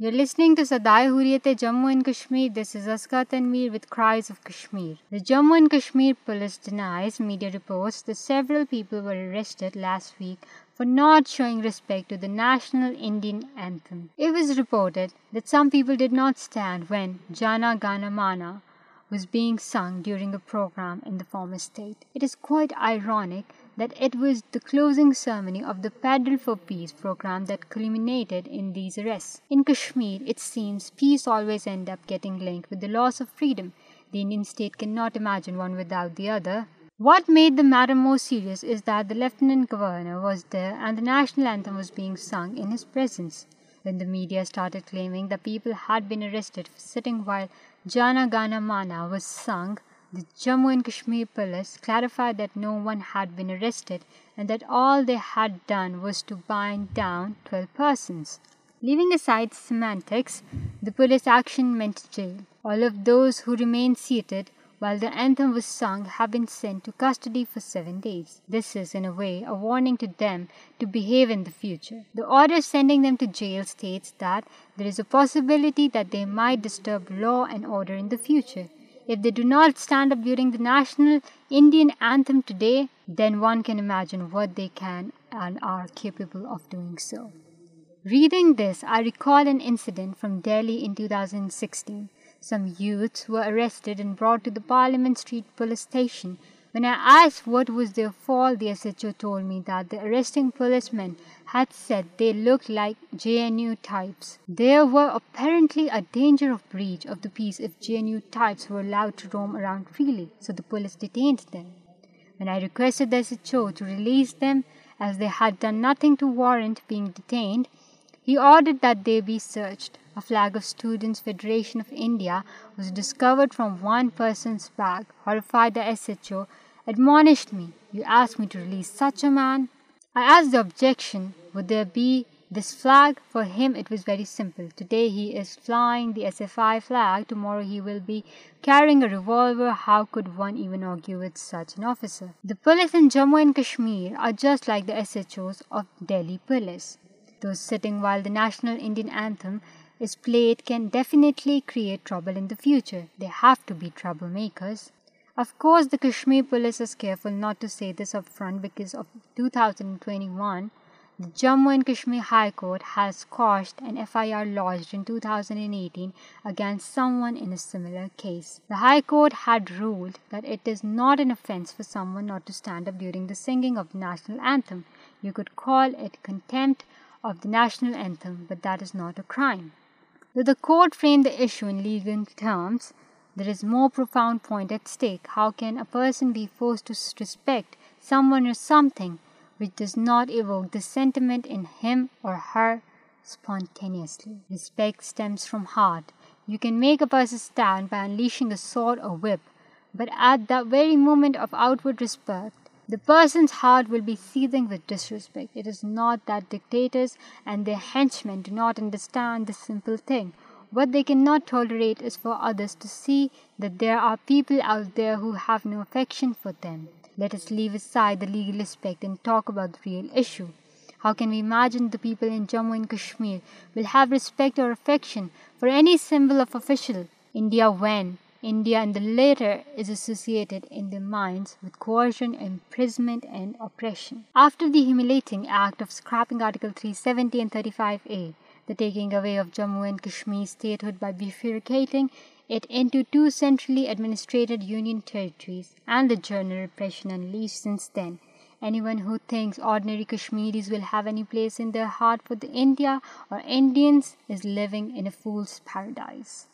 You're listening to Sadaaye Hurriyat-e Jammu and Kashmir. This is Aska Tanveer with Cries of Kashmir. The Jammu and Kashmir police denies media reports that several people were arrested last week for not showing respect to the national Indian anthem. It was reported that some people did not stand when Jana Gana Mana was being sung during a program in the former state. It is quite ironic that it was the closing ceremony of the pedal for peace program detonated incidents and upping a loss of freedom the Indian state can not imagine one without the other what make madam more serious governor was national The Jammu and Kashmir police clarified that no one had been arrested and that all they had done was to bind down 12 persons. Leaving aside semantics, the police action meant jail. All of those who remained seated while the anthem was sung have been sent to custody for 7 days. This is, in a way, a warning to them to behave in the future. The order sending them to jail states that there is a possibility that they might disturb law and order in the future. If they do not stand up during the national Indian anthem today, then one can imagine what they can and are capable of doing so. Reading this, I recall an incident from Delhi in 2016. Some youths were arrested and brought to the Parliament Street police station when I asked what was their fault, the SHO told me that the arresting policemen had said they looked like JNU types. They were apparently a danger of breach of the peace if JNU types were allowed to roam around freely, so the police detained them. When I requested the SHO to release them, as they had done nothing to warrant being detained, he ordered that they be searched. Flag from one person such as the objection would base flag for him it was very simple today he'll be cavalier how could one even آگ vicious police in Jammu Kashmir S H Os of Delhi police while the national Indian anthem is played can definitely create trouble in the future. They have to be troublemakers. Of course, the Kashmir police is careful not to say this up front because of 2021, the Jammu and Kashmir High Court has quashed an FIR lodged in 2018 against someone in a similar case. The High Court had ruled that it is not an offense for someone not to stand up during the singing of the national anthem. You could call it contempt of the national anthem, but that is not a crime. Though the court framed the issue in legal terms, there is a more profound point at stake. How can a person be forced to respect someone or something which does not evoke the sentiment in him or her spontaneously? Respect stems from heart. You can make a person stand by unleashing a sword or whip, but at that very moment of outward respect, the person's heart will be seething with disrespect. It is not that dictators and their henchmen do not understand this simple thing. What they cannot tolerate is for others to see that there are people out there who have no affection for them. Let us leave aside the legal aspect and talk about the real issue. How can we imagine the people in Jammu and Kashmir will have respect or affection for any symbol of official India when India and the letter is also assigned with کو general ordinary Kashmir India اور Indians is living in fool's paradise